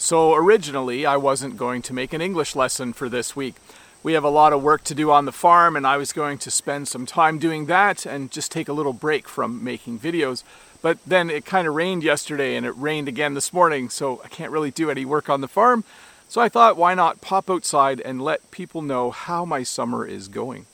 So originally, I wasn't going to make an English lesson for this week. We have a lot of work to do on the farm, and I was going to spend some time doing that and just take a little break from making videos. But then it kind of rained yesterday and it rained again this morning, so I can't really do any work on the farm. So I thought, why not pop outside and let people know how my summer is going?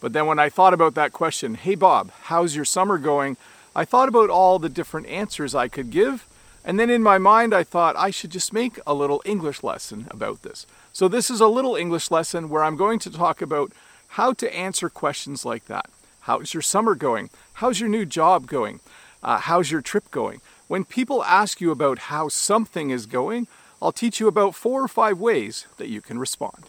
But then when I thought about that question, hey Bob, how's your summer going? I thought about all the different answers I could give, and then in my mind, I thought I should just make a little English lesson about this. So, this is a little English lesson where I'm going to talk about how to answer questions like that. How's your summer going? How's your new job going? Uh, how's your trip going? When people ask you about how something is going, I'll teach you about four or five ways that you can respond.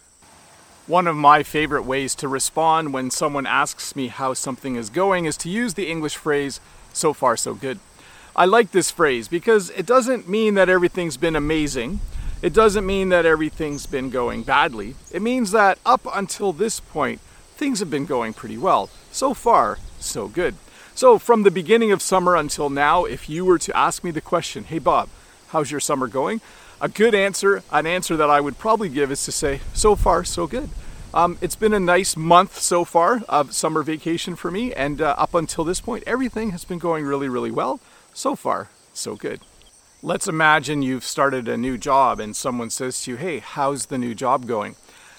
One of my favorite ways to respond when someone asks me how something is going is to use the English phrase, so far so good. I like this phrase because it doesn't mean that everything's been amazing. It doesn't mean that everything's been going badly. It means that up until this point, things have been going pretty well. So far, so good. So, from the beginning of summer until now, if you were to ask me the question, hey Bob, how's your summer going? A good answer, an answer that I would probably give is to say, so far, so good. Um, it's been a nice month so far of summer vacation for me, and uh, up until this point, everything has been going really, really well. So far, so good. Let's imagine you've started a new job and someone says to you, Hey, how's the new job going?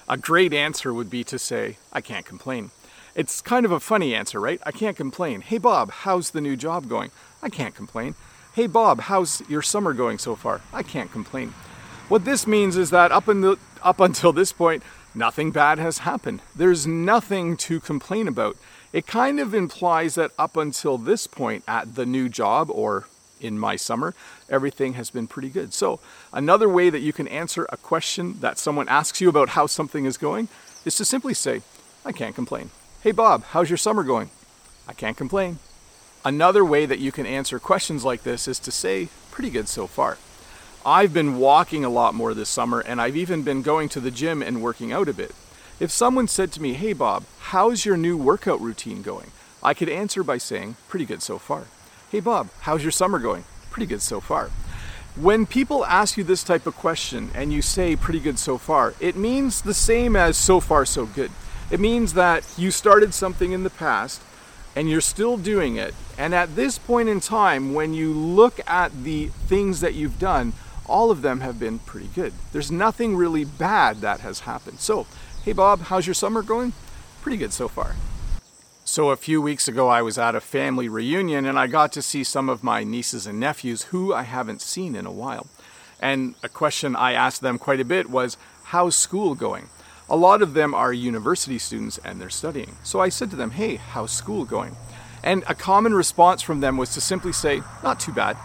A great answer would be to say, I can't complain. It's kind of a funny answer, right? I can't complain. Hey, Bob, how's the new job going? I can't complain. Hey, Bob, how's your summer going so far? I can't complain. What this means is that up, the, up until this point, nothing bad has happened. There's nothing to complain about it kind of implies that up until this point at the new job or in my summer, everything has been pretty good. So, another way that you can answer a question that someone asks you about how something is going is to simply say, I can't complain. Hey Bob, how's your summer going? I can't complain. Another way that you can answer questions like this is to say, pretty good so far. I've been walking a lot more this summer and I've even been going to the gym and working out a bit. If someone said to me, Hey Bob, how's your new workout routine going? I could answer by saying, Pretty good so far. Hey Bob, how's your summer going? Pretty good so far. When people ask you this type of question and you say pretty good so far, it means the same as so far so good. It means that you started something in the past and you're still doing it. And at this point in time, when you look at the things that you've done, all of them have been pretty good. There's nothing really bad that has happened. So Hey Bob, how's your summer going? Pretty good so far. So, a few weeks ago, I was at a family reunion and I got to see some of my nieces and nephews who I haven't seen in a while. And a question I asked them quite a bit was, How's school going? A lot of them are university students and they're studying. So I said to them, Hey, how's school going? And a common response from them was to simply say, Not too bad.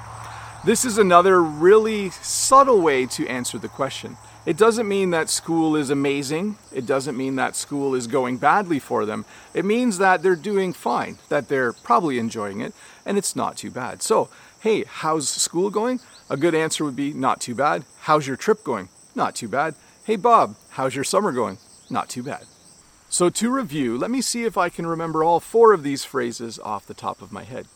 This is another really subtle way to answer the question. It doesn't mean that school is amazing. It doesn't mean that school is going badly for them. It means that they're doing fine, that they're probably enjoying it, and it's not too bad. So, hey, how's school going? A good answer would be not too bad. How's your trip going? Not too bad. Hey, Bob, how's your summer going? Not too bad. So, to review, let me see if I can remember all four of these phrases off the top of my head.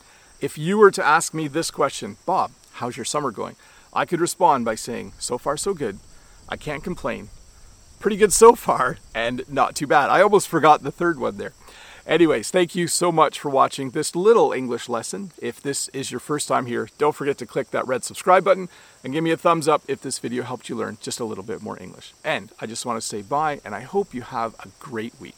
If you were to ask me this question, Bob, how's your summer going? I could respond by saying, so far so good. I can't complain. Pretty good so far, and not too bad. I almost forgot the third one there. Anyways, thank you so much for watching this little English lesson. If this is your first time here, don't forget to click that red subscribe button and give me a thumbs up if this video helped you learn just a little bit more English. And I just want to say bye, and I hope you have a great week.